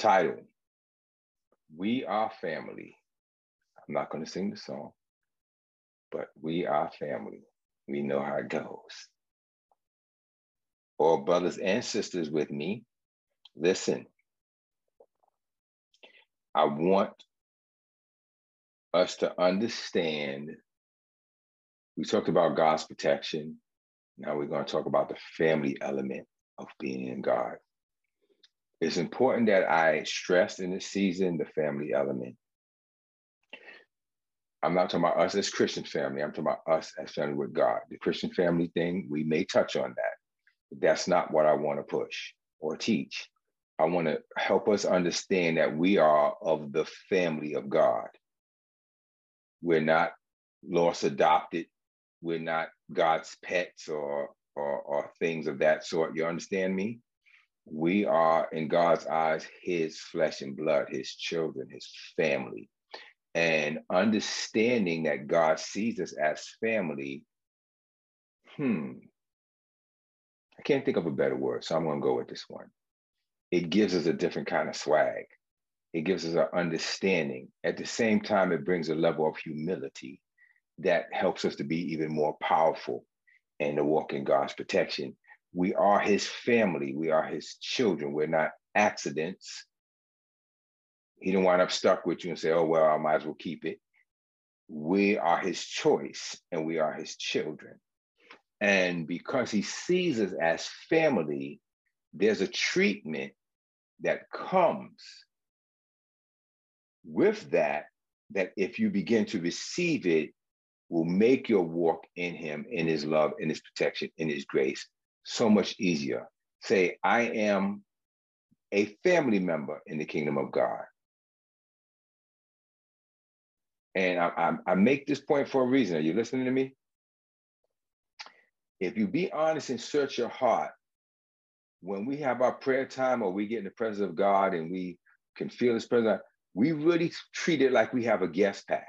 Title We Are Family. I'm not going to sing the song, but we are family. We know how it goes. All brothers and sisters with me, listen. I want us to understand. We talked about God's protection. Now we're going to talk about the family element of being in God. It's important that I stress in this season the family element. I'm not talking about us as Christian family. I'm talking about us as family with God. The Christian family thing, we may touch on that. But that's not what I want to push or teach. I want to help us understand that we are of the family of God. We're not lost adopted. We're not God's pets or, or, or things of that sort. You understand me? We are, in God's eyes, his flesh and blood, his children, his family. And understanding that God sees us as family, hmm, I can't think of a better word, so I'm going to go with this one. It gives us a different kind of swag. It gives us an understanding. At the same time, it brings a level of humility that helps us to be even more powerful and to walk in God's protection we are his family. We are his children. We're not accidents. He didn't wind up stuck with you and say, oh, well, I might as well keep it. We are his choice and we are his children. And because he sees us as family, there's a treatment that comes with that, that if you begin to receive it, will make your walk in him, in his love, in his protection, in his grace, so much easier. Say, I am a family member in the kingdom of God. And I, I, I, make this point for a reason. Are you listening to me? If you be honest and search your heart, when we have our prayer time or we get in the presence of God and we can feel His presence, we really treat it like we have a guest pass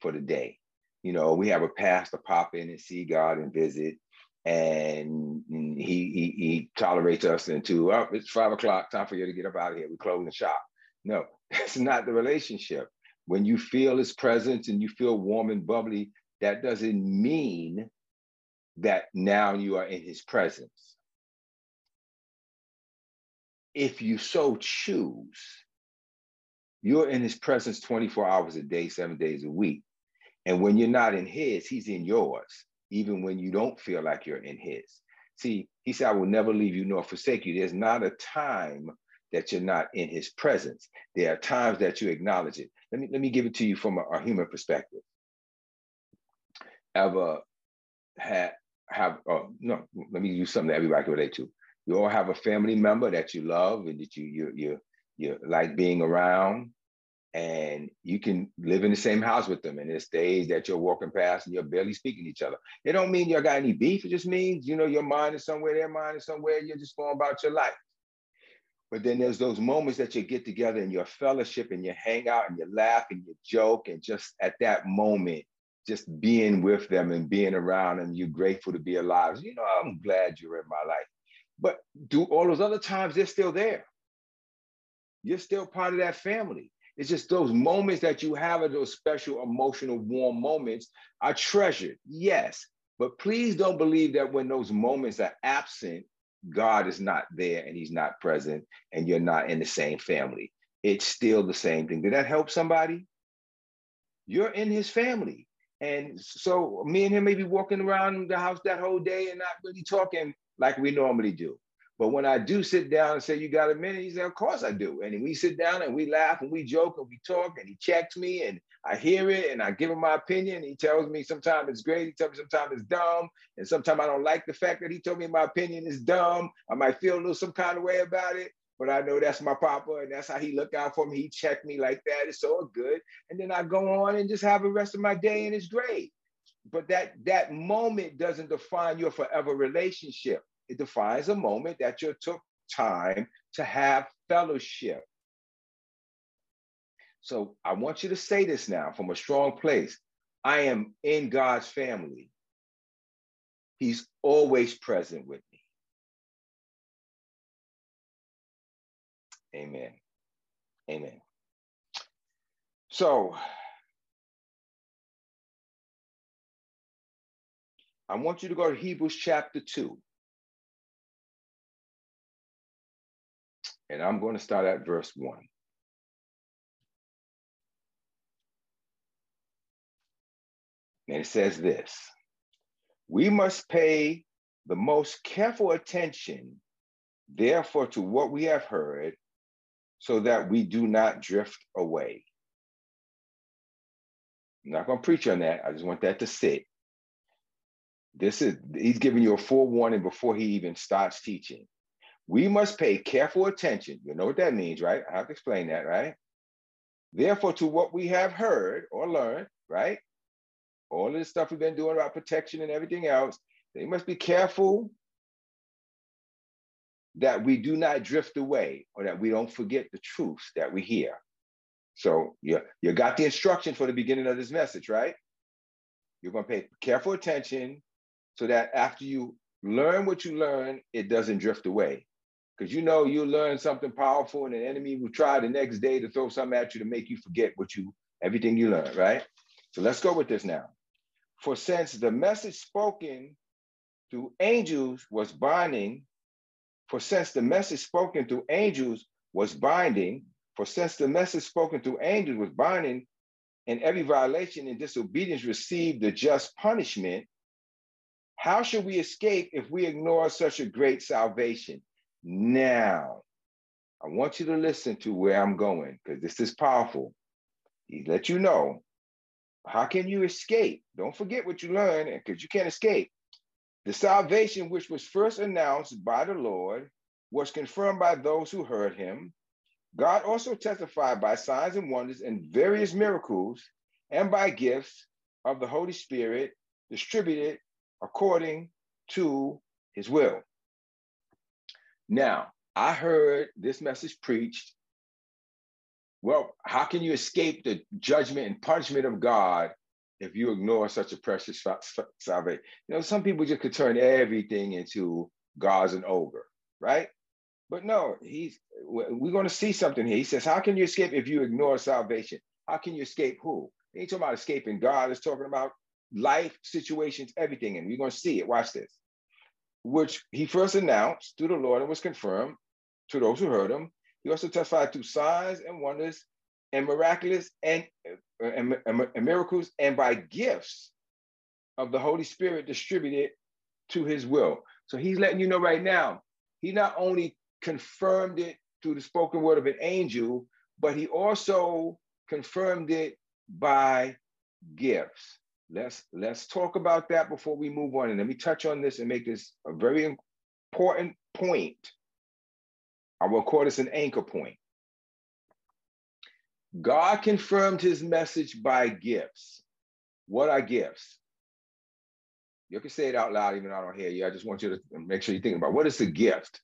for the day. You know, we have a pass to pop in and see God and visit and he, he, he tolerates us into oh, it's five o'clock, time for you to get up out of here. We close the shop. No, that's not the relationship. When you feel his presence and you feel warm and bubbly, that doesn't mean that now you are in his presence. If you so choose, you're in his presence 24 hours a day, seven days a week. And when you're not in his, he's in yours even when you don't feel like you're in his. See, he said, I will never leave you nor forsake you. There's not a time that you're not in his presence. There are times that you acknowledge it. Let me, let me give it to you from a, a human perspective. Ever had have oh no, let me use something that everybody can relate to. You all have a family member that you love and that you you you you like being around and you can live in the same house with them. And there's days that you're walking past and you're barely speaking to each other. It don't mean you got any beef. It just means you know your mind is somewhere their mind is somewhere you're just going about your life. But then there's those moments that you get together and you fellowship and you hang out and you laugh and you joke and just at that moment just being with them and being around and you're grateful to be alive. You know i'm glad you're in my life. But do all those other times they're still there. You're still part of that family it's just those moments that you have those special emotional warm moments are treasured, yes. But please don't believe that when those moments are absent, God is not there and he's not present and you're not in the same family. It's still the same thing. Did that help somebody? You're in his family. And so me and him may be walking around the house that whole day and not really talking like we normally do. But when I do sit down and say, You got a minute? He said, Of course I do. And we sit down and we laugh and we joke and we talk and he checks me and I hear it and I give him my opinion. He tells me sometimes it's great. He tells me sometimes it's dumb. And sometimes I don't like the fact that he told me my opinion is dumb. I might feel a little some kind of way about it. But I know that's my papa and that's how he look out for me. He checked me like that. It's all good. And then I go on and just have the rest of my day and it's great. But that that moment doesn't define your forever relationship it defines a moment that you took time to have fellowship. So I want you to say this now from a strong place. I am in God's family. He's always present with me. Amen. Amen. So, I want you to go to Hebrews chapter 2. And I'm going to start at verse 1. And it says this We must pay the most careful attention, therefore, to what we have heard, so that we do not drift away. I'm not going to preach on that. I just want that to sit. This is, he's giving you a forewarning before he even starts teaching. We must pay careful attention. You know what that means, right? I have to explain that, right? Therefore, to what we have heard or learned, right? All of the stuff we've been doing about protection and everything else, they must be careful that we do not drift away or that we don't forget the truths that we hear. So you, you got the instruction for the beginning of this message, right? You're going to pay careful attention so that after you learn what you learn, it doesn't drift away. Because you know you learn something powerful and an enemy will try the next day to throw something at you to make you forget what you everything you learned, right? So let's go with this now. For since the message spoken through angels was binding, for since the message spoken through angels was binding, for since the message spoken through angels was binding, and every violation and disobedience received the just punishment, how should we escape if we ignore such a great salvation? Now, I want you to listen to where I'm going because this is powerful. He let you know how can you escape? Don't forget what you learned because you can't escape. The salvation which was first announced by the Lord was confirmed by those who heard him. God also testified by signs and wonders and various miracles and by gifts of the Holy Spirit distributed according to his will. Now, I heard this message preached. Well, how can you escape the judgment and punishment of God if you ignore such a precious salvation? You know, some people just could turn everything into God's an ogre, right? But no, he's we're going to see something here. He says, How can you escape if you ignore salvation? How can you escape who? He ain't talking about escaping God, it's talking about life situations, everything. And we're going to see it. Watch this. Which he first announced through the Lord and was confirmed to those who heard him. He also testified to signs and wonders and miraculous and, and, and, and miracles and by gifts of the Holy Spirit distributed to his will. So he's letting you know right now, he not only confirmed it through the spoken word of an angel, but he also confirmed it by gifts. Let's let's talk about that before we move on. And let me touch on this and make this a very important point. I will call this an anchor point. God confirmed his message by gifts. What are gifts? You can say it out loud, even though I don't hear you. I just want you to make sure you're thinking about what is a gift?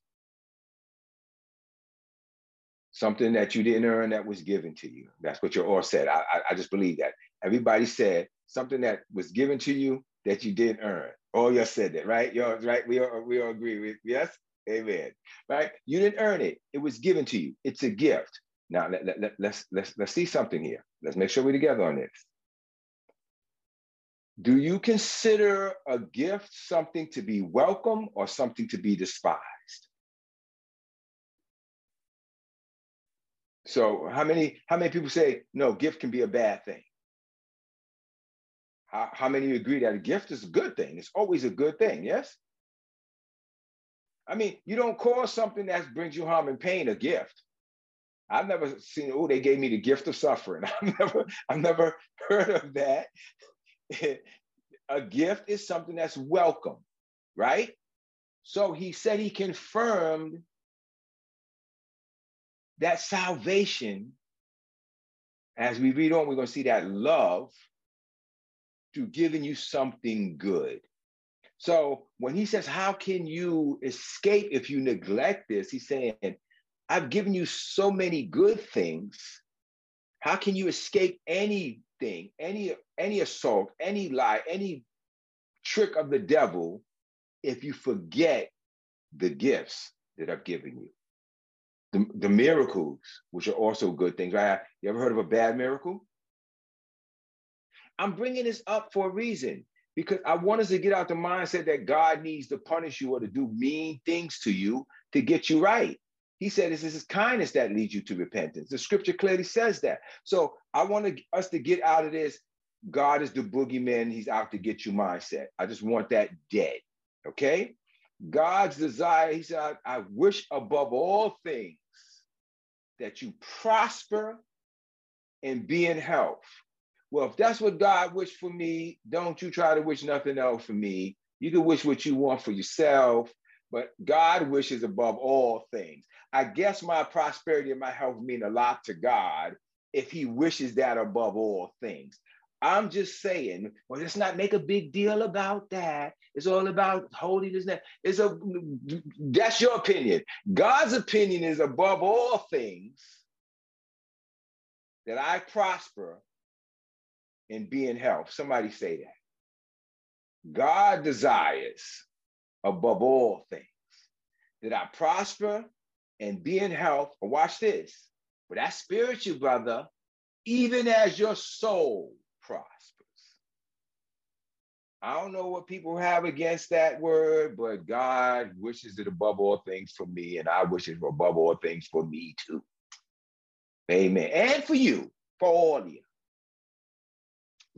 Something that you didn't earn that was given to you. That's what you all said. I, I, I just believe that. Everybody said something that was given to you that you didn't earn. All y'all said that, right? Y'all, right? We all, we all agree with yes? Amen. Right? You didn't earn it. It was given to you. It's a gift. Now let, let, let, let's let's let's see something here. Let's make sure we're together on this. Do you consider a gift something to be welcome or something to be despised? So how many how many people say no, gift can be a bad thing? How, how many agree that a gift is a good thing? It's always a good thing, yes? I mean, you don't call something that brings you harm and pain a gift. I've never seen, oh, they gave me the gift of suffering. I've never, I've never heard of that. a gift is something that's welcome, right? So he said he confirmed that salvation. As we read on, we're going to see that love through giving you something good. So when he says, How can you escape if you neglect this? He's saying, I've given you so many good things. How can you escape anything, any any assault, any lie, any trick of the devil if you forget the gifts that I've given you? the, the miracles, which are also good things, right? You ever heard of a bad miracle? I'm bringing this up for a reason because I want us to get out the mindset that God needs to punish you or to do mean things to you to get you right. He said is his kindness that leads you to repentance. The scripture clearly says that. So I want us to get out of this God is the boogeyman, he's out to get you mindset. I just want that dead. Okay? God's desire, he said, I, I wish above all things that you prosper and be in health. Well, if that's what God wished for me, don't you try to wish nothing else for me. You can wish what you want for yourself, but God wishes above all things. I guess my prosperity and my health mean a lot to God if he wishes that above all things. I'm just saying, well, let's not make a big deal about that. It's all about holiness. It's a that's your opinion. God's opinion is above all things that I prosper and be in health. Somebody say that. God desires above all things that I prosper and be in health. But watch this. But that's spiritual, brother, even as your soul prospers. I don't know what people have against that word, but God wishes it above all things for me, and I wish it above all things for me too. Amen. And for you, for all of you.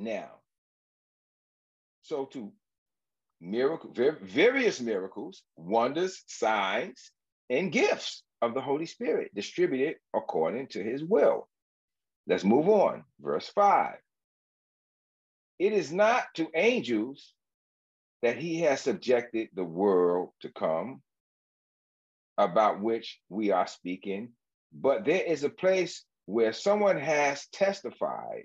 Now, so to miracle, various miracles, wonders, signs, and gifts of the Holy Spirit distributed according to his will. Let's move on. Verse 5. It is not to angels that he has subjected the world to come, about which we are speaking, but there is a place where someone has testified.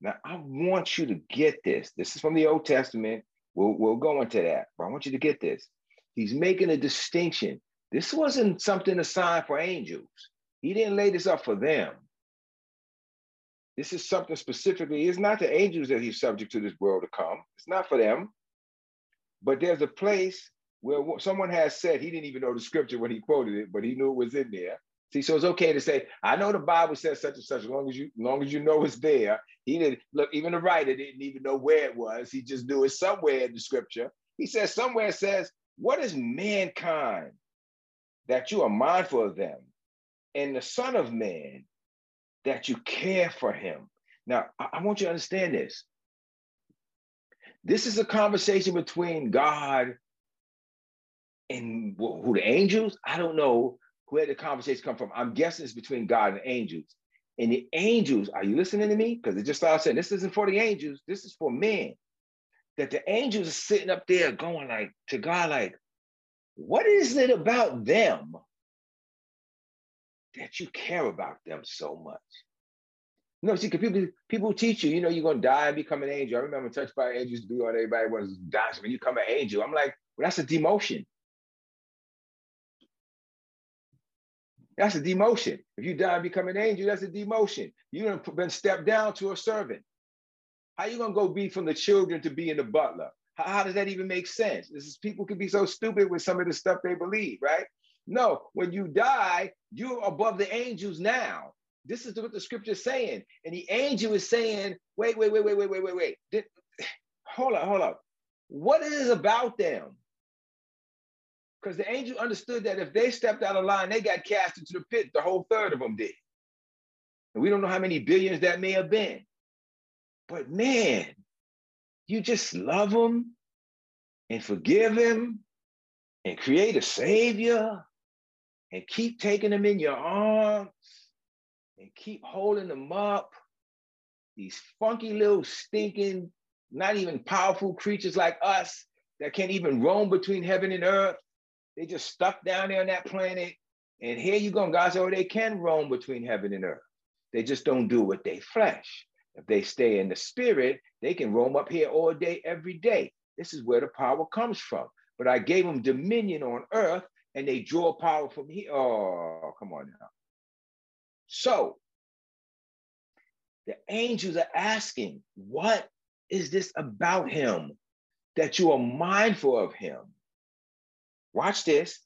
Now, I want you to get this. This is from the Old Testament. We'll, we'll go into that, but I want you to get this. He's making a distinction. This wasn't something assigned for angels. He didn't lay this up for them. This is something specifically, it's not the angels that he's subject to this world to come. It's not for them. But there's a place where someone has said, he didn't even know the scripture when he quoted it, but he knew it was in there. See, so it's okay to say, I know the Bible says such and such, as long as you, as long as you know it's there. He didn't look, even the writer didn't even know where it was. He just knew it somewhere in the scripture. He says somewhere says, What is mankind that you are mindful of them? And the Son of Man that you care for him. Now, I, I want you to understand this. This is a conversation between God and who the angels? I don't know where the conversation come from. I'm guessing it's between God and angels. And the angels, are you listening to me? Because it just started saying this isn't for the angels, this is for men. That the angels are sitting up there going like to God, like, what is it about them that you care about them so much. You No, see, because people people teach you, you know, you're gonna die and become an angel. I remember touched by angels to be on everybody was dying when you become an angel. I'm like, well, that's a demotion. That's a demotion. If you die and become an angel, that's a demotion. You've been stepped down to a servant. How you gonna go be from the children to being the butler? How, how does that even make sense? This is people can be so stupid with some of the stuff they believe, right? No, when you die, you're above the angels now. This is what the scripture is saying. And the angel is saying, wait, wait, wait, wait, wait, wait, wait, wait. Hold up, hold up. What is about them? Because the angel understood that if they stepped out of line, they got cast into the pit. The whole third of them did. And we don't know how many billions that may have been. But man, you just love him and forgive him and create a savior and keep taking them in your arms and keep holding them up. These funky little stinking, not even powerful creatures like us that can't even roam between heaven and earth. They just stuck down there on that planet. And here you go. God said, oh, they can roam between heaven and earth. They just don't do what they flesh. If they stay in the spirit, they can roam up here all day, every day. This is where the power comes from. But I gave them dominion on earth and they draw power from here. Oh, come on now. So the angels are asking, what is this about him that you are mindful of him? Watch this.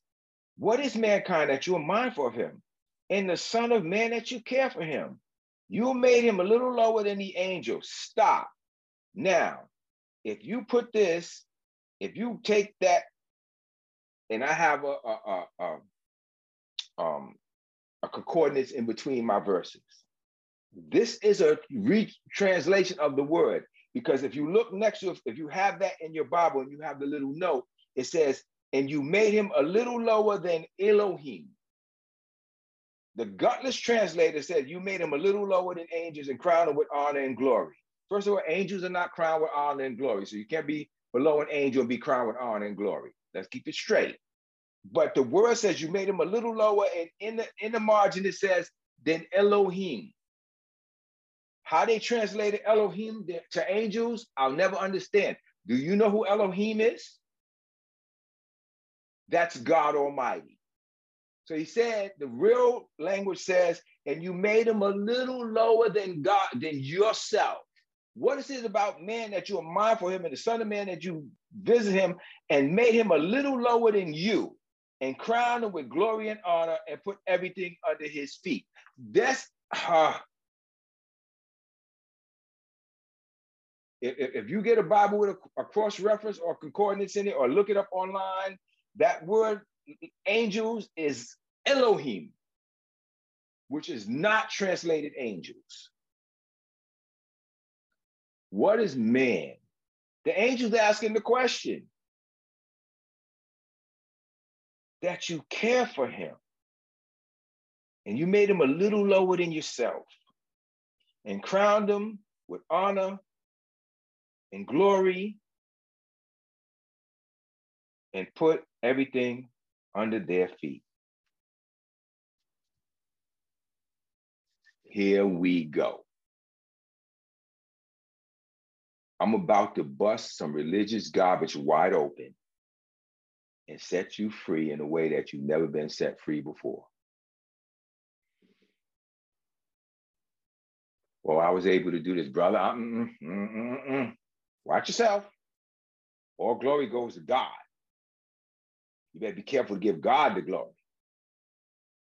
What is mankind that you are mindful of him? And the Son of Man that you care for him. You made him a little lower than the angels. Stop. Now, if you put this, if you take that, and I have a, a, a, a um, a concordance in between my verses. This is a retranslation of the word because if you look next to if you have that in your Bible and you have the little note, it says, and you made him a little lower than Elohim. The gutless translator said, You made him a little lower than angels and crowned him with honor and glory. First of all, angels are not crowned with honor and glory. So you can't be below an angel and be crowned with honor and glory. Let's keep it straight. But the word says you made him a little lower, and in the in the margin it says, than Elohim. How they translated Elohim to angels, I'll never understand. Do you know who Elohim is? That's God Almighty. So he said, the real language says, and you made him a little lower than God, than yourself. What is it about man that you are mindful of him and the son of man that you visit him and made him a little lower than you and crowned him with glory and honor and put everything under his feet? That's uh, if, if you get a Bible with a, a cross reference or concordance in it or look it up online, that word angels is Elohim, which is not translated angels. What is man? The angel's asking the question that you care for him and you made him a little lower than yourself and crowned him with honor and glory and put everything under their feet. Here we go. I'm about to bust some religious garbage wide open and set you free in a way that you've never been set free before. Well, I was able to do this, brother. Mm-mm, mm-mm, mm Watch yourself. All glory goes to God. You better be careful to give God the glory.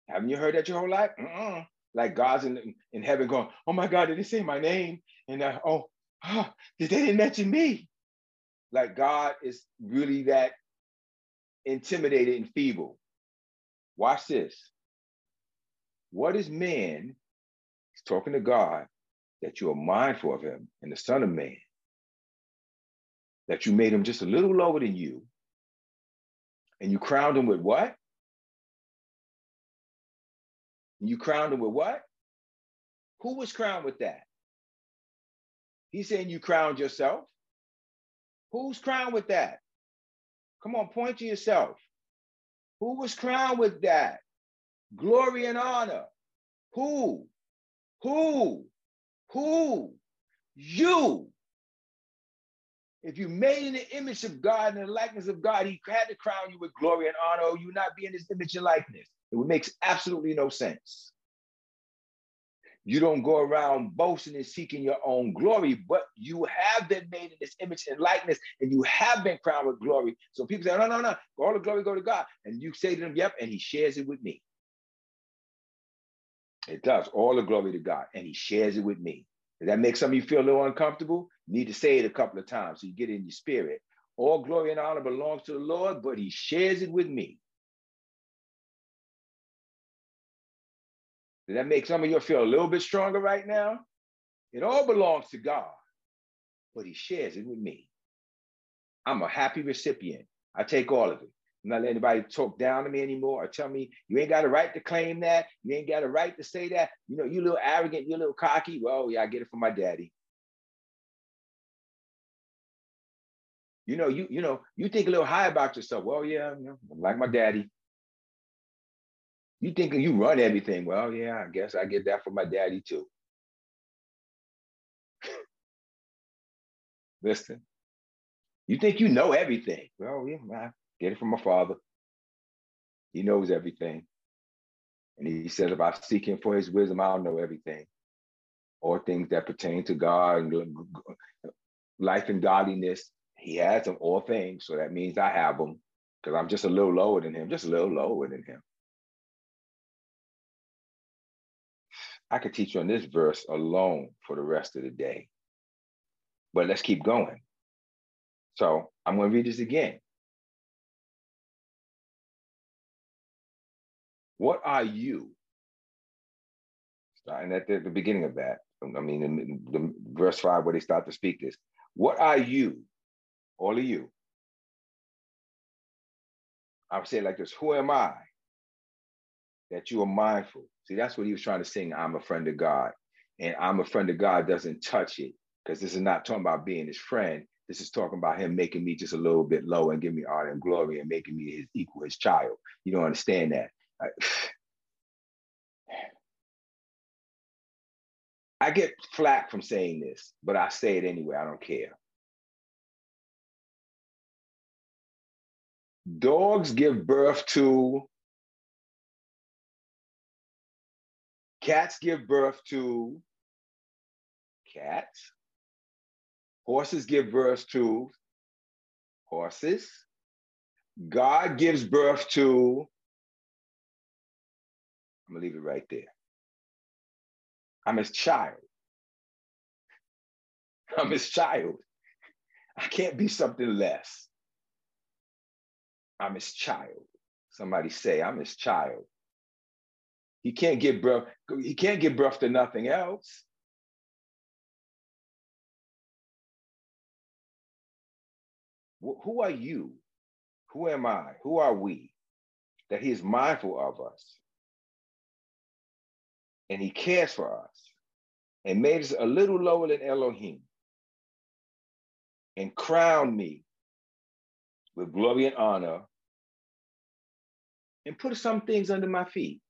Haven't you heard that your whole life? Mm-mm. Like God's in, in heaven going, oh my God, did they say my name? And uh, oh, did they didn't mention me? Like God is really that intimidated and feeble. Watch this. What is man? He's talking to God that you are mindful of him and the Son of Man, that you made him just a little lower than you, and you crowned him with what? You crowned him with what? Who was crowned with that? He's saying you crowned yourself. Who's crowned with that? Come on, point to yourself. Who was crowned with that? Glory and honor. Who? Who? Who? You. If you made in the image of God and the likeness of God, he had to crown you with glory and honor, or you not be in his image and likeness. It would makes absolutely no sense. You don't go around boasting and seeking your own glory, but you have been made in this image and likeness, and you have been crowned with glory. So people say, oh, no, no, no, all the glory go to God. And you say to them, yep, and he shares it with me. It does, all the glory to God, and he shares it with me. Does that make some of you feel a little uncomfortable? You need to say it a couple of times so you get in your spirit. All glory and honor belongs to the Lord, but he shares it with me. Does that make some of you feel a little bit stronger right now? It all belongs to God, but He shares it with me. I'm a happy recipient. I take all of it. I'm not letting anybody talk down to me anymore or tell me you ain't got a right to claim that. You ain't got a right to say that. You know, you little arrogant, you little cocky. Well, yeah, I get it from my daddy. You know, you you know, you think a little high about yourself. Well, yeah, you know, like my daddy. You think you run everything. Well, yeah, I guess I get that from my daddy too. Listen, you think you know everything. Well, yeah, I get it from my father. He knows everything. And he says, if I seek him for his wisdom, I'll know everything. All things that pertain to God and life and godliness, he has them all things. So that means I have them. because I'm just a little lower than him, just a little lower than him. I could teach you on this verse alone for the rest of the day. But let's keep going. So I'm going to read this again. What are you? Starting at the, the beginning of that. I mean, in the verse five where they start to speak this. What are you? All of you. I would say like this Who am I that you are mindful? See, that's what he was trying to sing. I'm a friend of God. And I'm a friend of God doesn't touch it because this is not talking about being his friend. This is talking about him making me just a little bit low and giving me honor and glory and making me his equal, his child. You don't understand that. I, I get flack from saying this, but I say it anyway. I don't care. Dogs give birth to, cats give birth to cats. Horses give birth to horses. God gives birth to, I'm gonna leave it right there. I'm his child. I'm his child. I can't be something less. I'm his child. Somebody say, I'm his child. He can't get birth, he can't get birth to nothing else. Who are you? Who am I? Who are we? That he is mindful of us. And he cares for us and made us a little lower than Elohim and crowned me with glory and honor and put some things under my feet.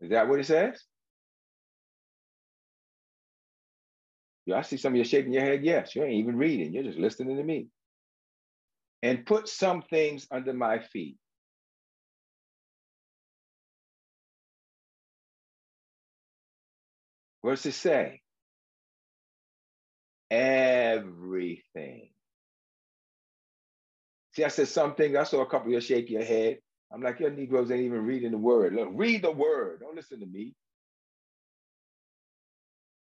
Is that what it says? Yeah, I see some of you shaking your head. Yes, you ain't even reading. You're just listening to me. And put some things under my feet. What does it say? Everything. See, I said something. I saw a couple of you shake your head. I'm like, your Negroes ain't even reading the word. Look, read the word. Don't listen to me.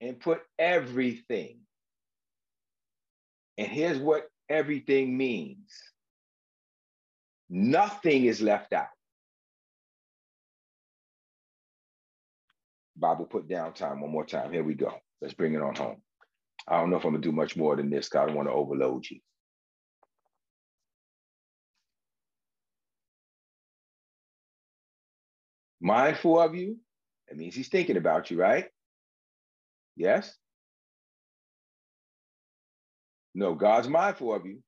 And put everything. And here's what everything means nothing is left out. Bible put down time one more time. Here we go. Let's bring it on home. I don't know if I'm gonna do much more than this because I don't want to overload you. Mindful of you, it means he's thinking about you, right? Yes? No, God's mindful of you,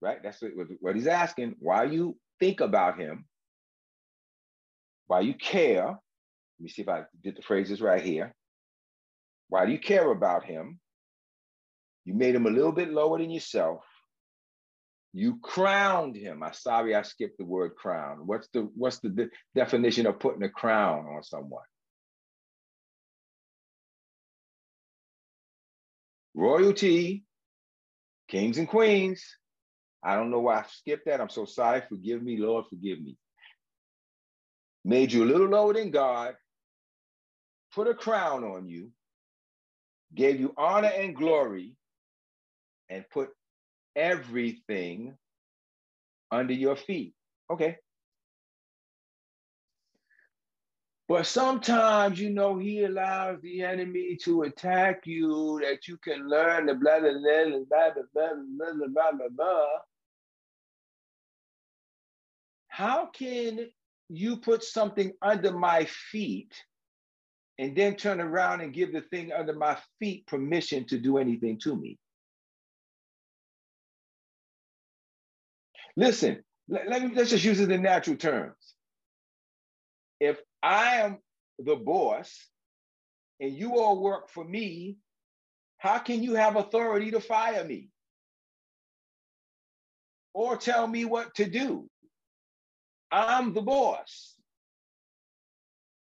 right? That's what, what he's asking. Why you think about him, why you care. Let me see if I did the phrases right here. Why do you care about him? You made him a little bit lower than yourself. You crowned him. I'm sorry I skipped the word crown. What's the what's the de- definition of putting a crown on someone? Royalty, kings and queens. I don't know why I skipped that. I'm so sorry. Forgive me, Lord, forgive me. Made you a little lower than God, put a crown on you, gave you honor and glory, and put everything under your feet. Okay. But sometimes, you know, he allows the enemy to attack you that you can learn the blah, blah, blah, blah, blah, blah, blah, blah, blah, blah. How can you put something under my feet and then turn around and give the thing under my feet permission to do anything to me? Listen, let, let me, let's just use it in natural terms. If I am the boss and you all work for me, how can you have authority to fire me? Or tell me what to do? I'm the boss.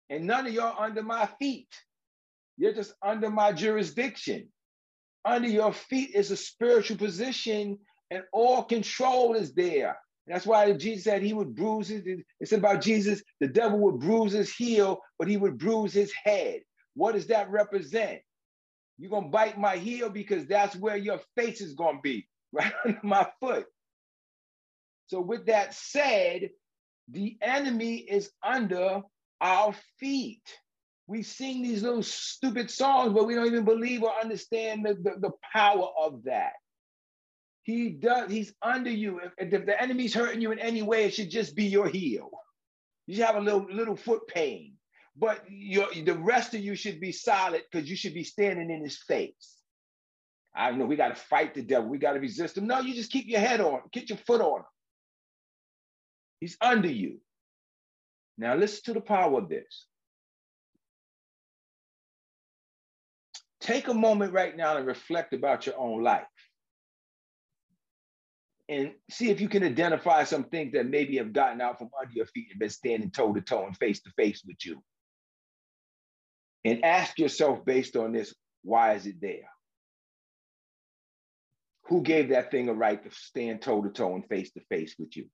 And none of y'all under my feet. You're just under my jurisdiction. Under your feet is a spiritual position, and all control is there. That's why Jesus said he would bruise his, it said about Jesus, the devil would bruise his heel, but he would bruise his head. What does that represent? You're gonna bite my heel because that's where your face is gonna be, right under my foot. So, with that said, the enemy is under our feet. We sing these little stupid songs, but we don't even believe or understand the, the, the power of that. He does, he's under you. If, if the enemy's hurting you in any way, it should just be your heel. You have a little little foot pain. But the rest of you should be solid because you should be standing in his face. I know we got to fight the devil. We got to resist him. No, you just keep your head on, get your foot on him. He's under you. Now listen to the power of this. Take a moment right now and reflect about your own life. And see if you can identify some things that maybe have gotten out from under your feet and been standing toe to toe and face to face with you. And ask yourself based on this, why is it there? Who gave that thing a right to stand toe to toe and face to face with you?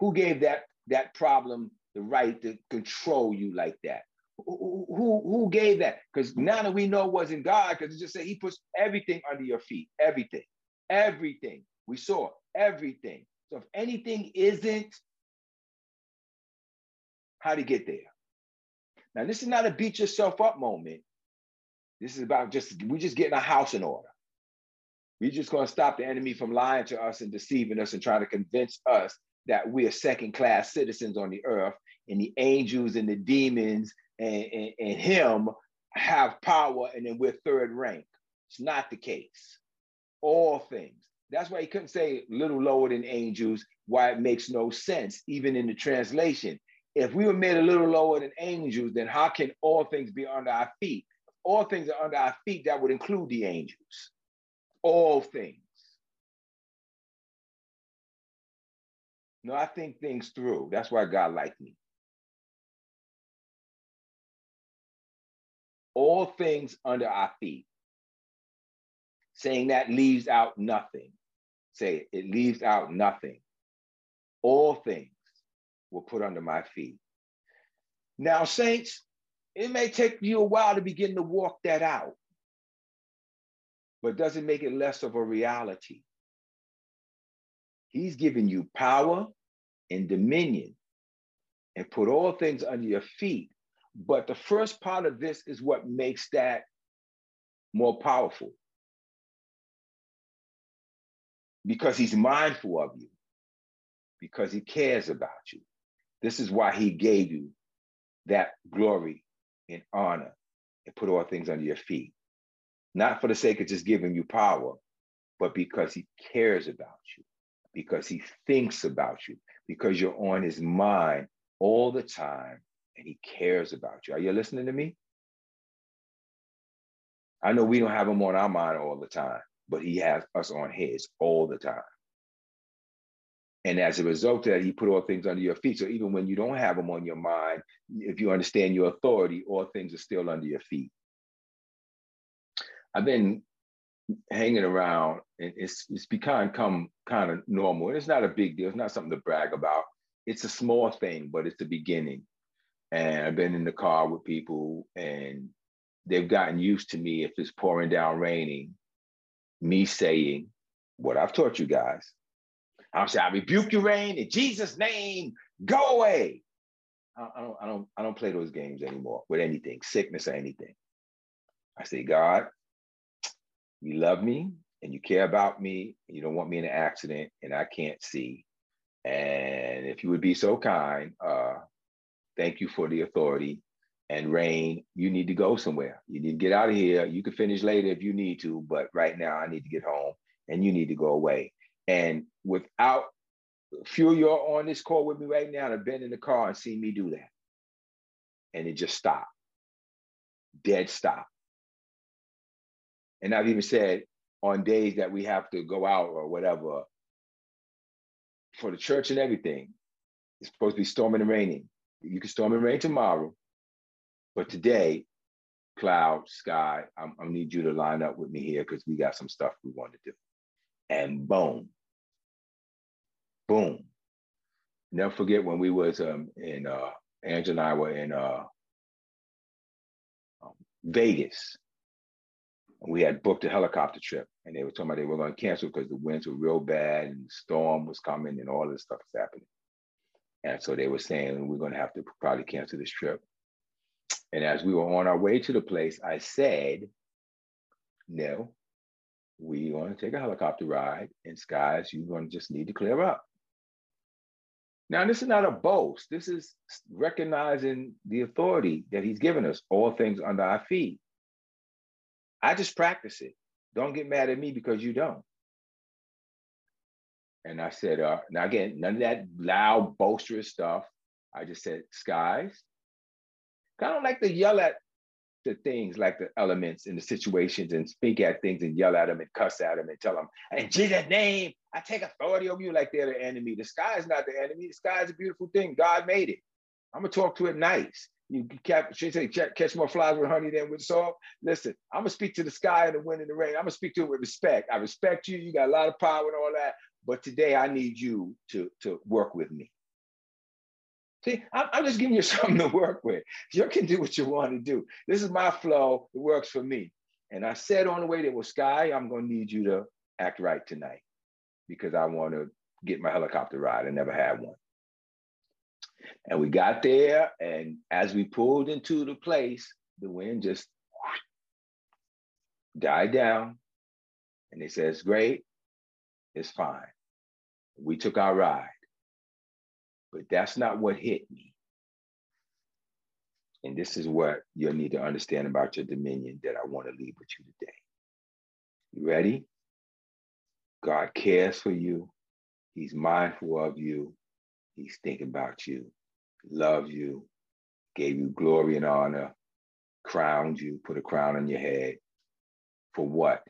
Who gave that, that problem the right to control you like that? Who, who, who gave that? Because now that we know it wasn't God, because it just said he puts everything under your feet, everything, everything. We saw everything. So if anything isn't, how to get there? Now, this is not a beat yourself up moment. This is about just, we're just getting a house in order. We're just going to stop the enemy from lying to us and deceiving us and trying to convince us that we're second class citizens on the earth and the angels and the demons and, and, and him have power and then we're third rank. It's not the case. All things. That's why he couldn't say little lower than angels, why it makes no sense, even in the translation. If we were made a little lower than angels, then how can all things be under our feet? all things are under our feet, that would include the angels. All things. No, I think things through. That's why God liked me. All things under our feet. Saying that leaves out nothing. Say it, leaves out nothing. All things were put under my feet. Now, saints, it may take you a while to begin to walk that out, but doesn't make it less of a reality. He's given you power and dominion and put all things under your feet. But the first part of this is what makes that more powerful because he's mindful of you, because he cares about you. This is why he gave you that glory and honor and put all things under your feet. Not for the sake of just giving you power, but because he cares about you, because he thinks about you, because you're on his mind all the time and he cares about you. Are you listening to me? I know we don't have him on our mind all the time, but he has us on his all the time. And as a result of that, he put all things under your feet. So even when you don't have them on your mind, if you understand your authority, all things are still under your feet. I've been hanging around and it's it's become come kind of normal. And it's not a big deal. It's not something to brag about. It's a small thing, but it's the beginning. And I've been in the car with people and they've gotten used to me if it's pouring down raining, me saying what I've taught you guys. I'm saying, I rebuke you, rain, in Jesus' name, go away. I, I, don't, I don't, I don't play those games anymore with anything, sickness or anything. I say, God, you love me and you care about me. You don't want me in an accident and I can't see. And if you would be so kind, uh, thank you for the authority. And Rain, you need to go somewhere. You need to get out of here. You can finish later if you need to, but right now I need to get home and you need to go away. And without few you're on this call with me right now have been in the car and seen me do that. And it just stopped. Dead stop. And I've even said on days that we have to go out or whatever for the church and everything, it's supposed to be storming and raining. You can storm and rain tomorrow, but today cloud, sky, I'm, I need you to line up with me here because we got some stuff we want to do. And boom, boom. Never forget when we was um, in, uh, Angela and I were in uh, um, Vegas. We had booked a helicopter trip and they were talking about they were going to cancel because the winds were real bad and the storm was coming and all this stuff was happening. And so they were saying we're going to have to probably cancel this trip. And as we were on our way to the place, I said, no, we're going to take a helicopter ride and skies, you're going to just need to clear up. Now, this is not a boast. This is recognizing the authority that he's given us, all things under our feet. I just practice it. Don't get mad at me because you don't. And I said, uh, now again, none of that loud, boisterous stuff. I just said, skies. I don't like to yell at the things like the elements and the situations and speak at things and yell at them and cuss at them and tell them, in Jesus' name, I take authority over you like they're the enemy. The sky is not the enemy. The sky is a beautiful thing. God made it. I'm gonna talk to it nice. You cap, she say catch more flies with honey than with salt. Listen, I'm gonna speak to the sky and the wind and the rain. I'm gonna speak to it with respect. I respect you. You got a lot of power and all that. But today I need you to, to work with me. See, I'm, I'm just giving you something to work with. You can do what you want to do. This is my flow. It works for me. And I said on the way that was Sky, I'm going to need you to act right tonight because I want to get my helicopter ride. I never had one. And we got there, and as we pulled into the place, the wind just died down. And they It's great, it's fine. We took our ride. But that's not what hit me. And this is what you'll need to understand about your dominion that I want to leave with you today. You ready? God cares for you. He's mindful of you. He's thinking about you, loves you, gave you glory and honor, crowned you, put a crown on your head. For what?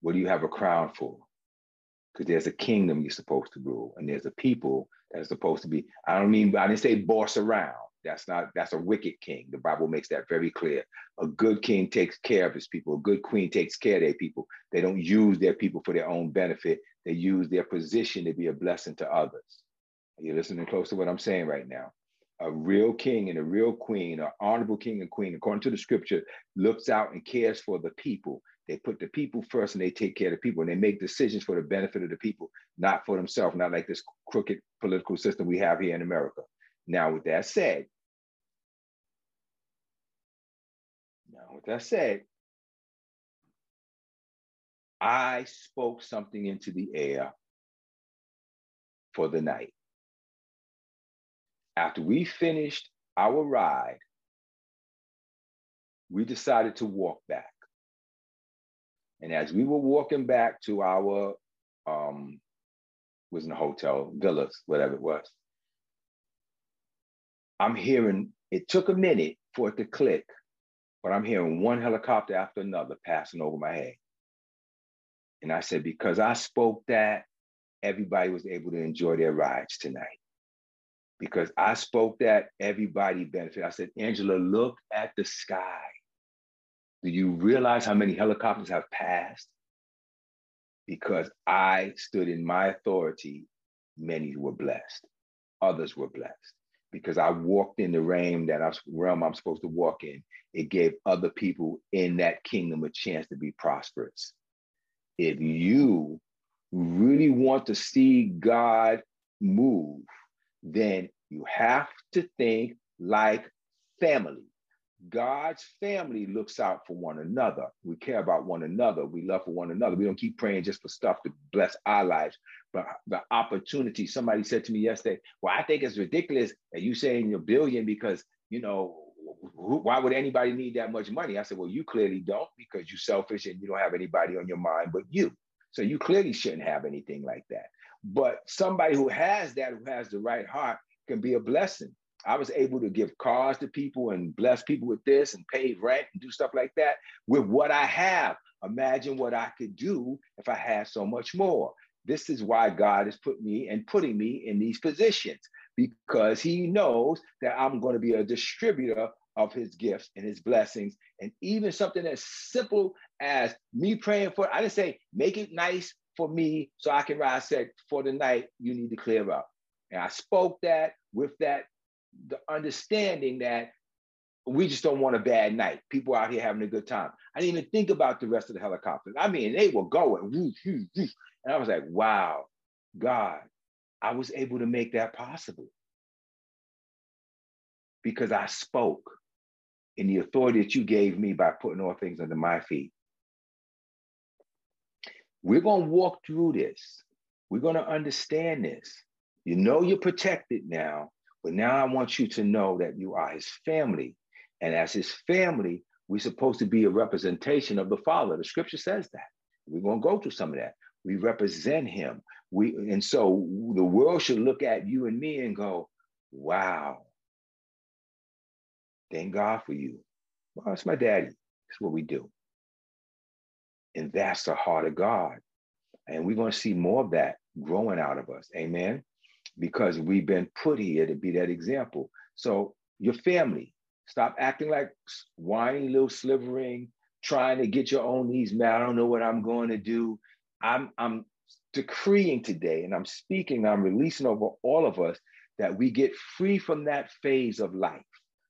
What do you have a crown for? Because there's a kingdom you're supposed to rule, and there's a people that's supposed to be. I don't mean I didn't say boss around. That's not that's a wicked king. The Bible makes that very clear. A good king takes care of his people. A good queen takes care of their people. They don't use their people for their own benefit. They use their position to be a blessing to others. Are you listening close to what I'm saying right now? A real king and a real queen, an honorable king and queen, according to the scripture, looks out and cares for the people. They put the people first and they take care of the people and they make decisions for the benefit of the people, not for themselves, not like this crooked political system we have here in America. Now, with that said, now with that said, I spoke something into the air for the night. After we finished our ride, we decided to walk back. And as we were walking back to our, um, was in a hotel, villas, whatever it was, I'm hearing, it took a minute for it to click, but I'm hearing one helicopter after another passing over my head. And I said, because I spoke that, everybody was able to enjoy their rides tonight. Because I spoke that, everybody benefited. I said, Angela, look at the sky. Do you realize how many helicopters have passed? Because I stood in my authority, many were blessed, others were blessed. Because I walked in the realm that I, realm I'm supposed to walk in, it gave other people in that kingdom a chance to be prosperous. If you really want to see God move, then you have to think like family. God's family looks out for one another. We care about one another. We love for one another. We don't keep praying just for stuff to bless our lives, but the opportunity. Somebody said to me yesterday, Well, I think it's ridiculous that you saying you're billion because, you know, why would anybody need that much money? I said, Well, you clearly don't because you're selfish and you don't have anybody on your mind but you. So you clearly shouldn't have anything like that. But somebody who has that, who has the right heart, can be a blessing. I was able to give cars to people and bless people with this and pay rent and do stuff like that with what I have. Imagine what I could do if I had so much more. This is why God has put me and putting me in these positions because He knows that I'm going to be a distributor of his gifts and his blessings. And even something as simple as me praying for, I didn't say, make it nice for me so I can rise I said for the night, you need to clear up. And I spoke that with that, the understanding that we just don't want a bad night. People out here having a good time. I didn't even think about the rest of the helicopters. I mean, they were going, woof, woof, woof. and I was like, wow, God, I was able to make that possible because I spoke in the authority that you gave me by putting all things under my feet. We're going to walk through this. We're going to understand this. You know you're protected now, but now I want you to know that you are his family. And as his family, we're supposed to be a representation of the Father. The scripture says that. We're going to go through some of that. We represent him. We and so the world should look at you and me and go, wow. Thank God for you. Well, it's my daddy. That's what we do. And that's the heart of God. And we're going to see more of that growing out of us. Amen. Because we've been put here to be that example. So, your family, stop acting like whiny little slivering, trying to get your own needs met. I don't know what I'm going to do. I'm, I'm decreeing today and I'm speaking, I'm releasing over all of us that we get free from that phase of life,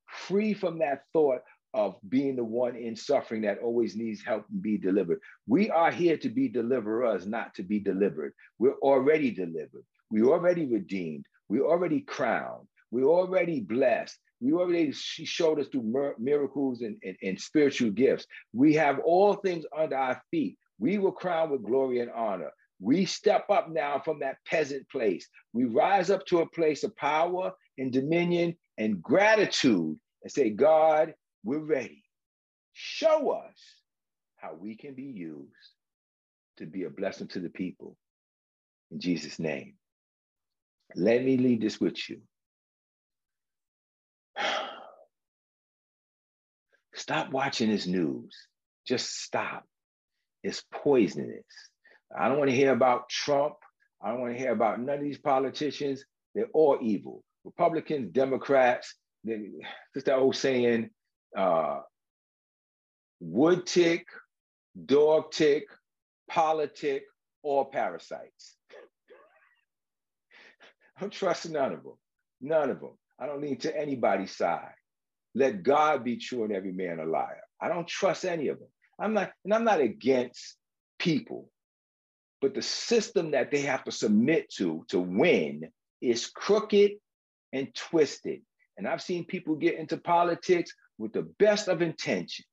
free from that thought of being the one in suffering that always needs help and be delivered. We are here to be deliverers, not to be delivered. We're already delivered. We already redeemed. We already crowned. We already blessed. We already she showed us through miracles and, and, and spiritual gifts. We have all things under our feet. We were crowned with glory and honor. We step up now from that peasant place. We rise up to a place of power and dominion and gratitude and say, God, we're ready. Show us how we can be used to be a blessing to the people. In Jesus' name. Let me leave this with you. Stop watching this news. Just stop. It's poisonous. I don't want to hear about Trump. I don't want to hear about none of these politicians. They're all evil. Republicans, Democrats, they, just that old saying, uh, wood tick, dog tick, politic, or parasites. I don't trust none of them. None of them. I don't lean to anybody's side. Let God be true and every man a liar. I don't trust any of them. I'm not, and I'm not against people, but the system that they have to submit to to win is crooked and twisted. And I've seen people get into politics with the best of intentions.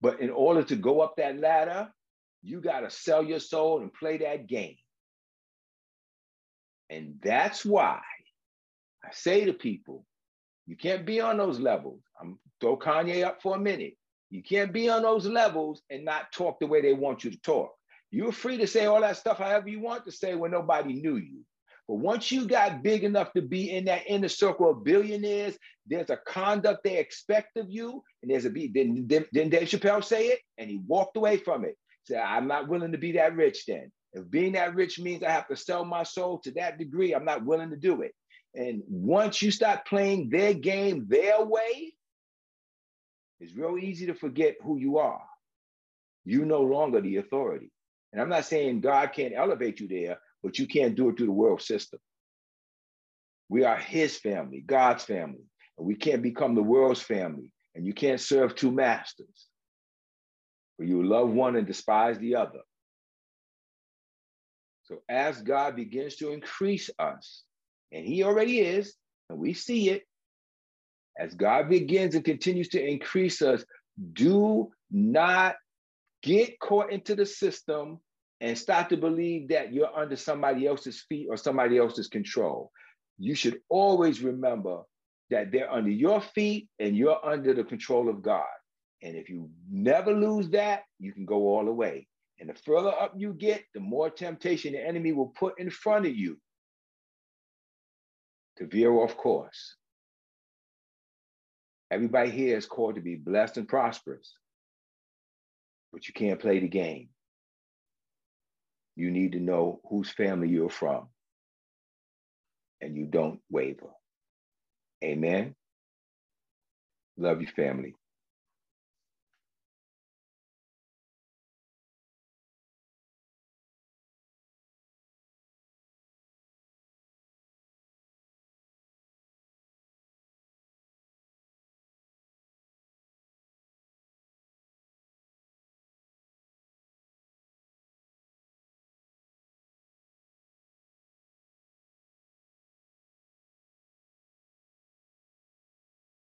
But in order to go up that ladder, you got to sell your soul and play that game. And that's why I say to people, you can't be on those levels. I'm throw Kanye up for a minute. You can't be on those levels and not talk the way they want you to talk. You're free to say all that stuff however you want to say when nobody knew you. But once you got big enough to be in that inner circle of billionaires, there's a conduct they expect of you, and there's a be. Didn't, didn't Dave Chappelle say it? And he walked away from it. Said, "I'm not willing to be that rich." Then, if being that rich means I have to sell my soul to that degree, I'm not willing to do it. And once you start playing their game their way, it's real easy to forget who you are. You no longer the authority. And I'm not saying God can't elevate you there, but you can't do it through the world system. We are his family, God's family. And we can't become the world's family. And you can't serve two masters. For you love one and despise the other. So as God begins to increase us, and he already is, and we see it, as God begins and continues to increase us, do not get caught into the system and start to believe that you're under somebody else's feet or somebody else's control. You should always remember that they're under your feet and you're under the control of God. And if you never lose that, you can go all the way. And the further up you get, the more temptation the enemy will put in front of you to veer off course. Everybody here is called to be blessed and prosperous, but you can't play the game you need to know whose family you're from. And you don't waver. Amen. Love your family.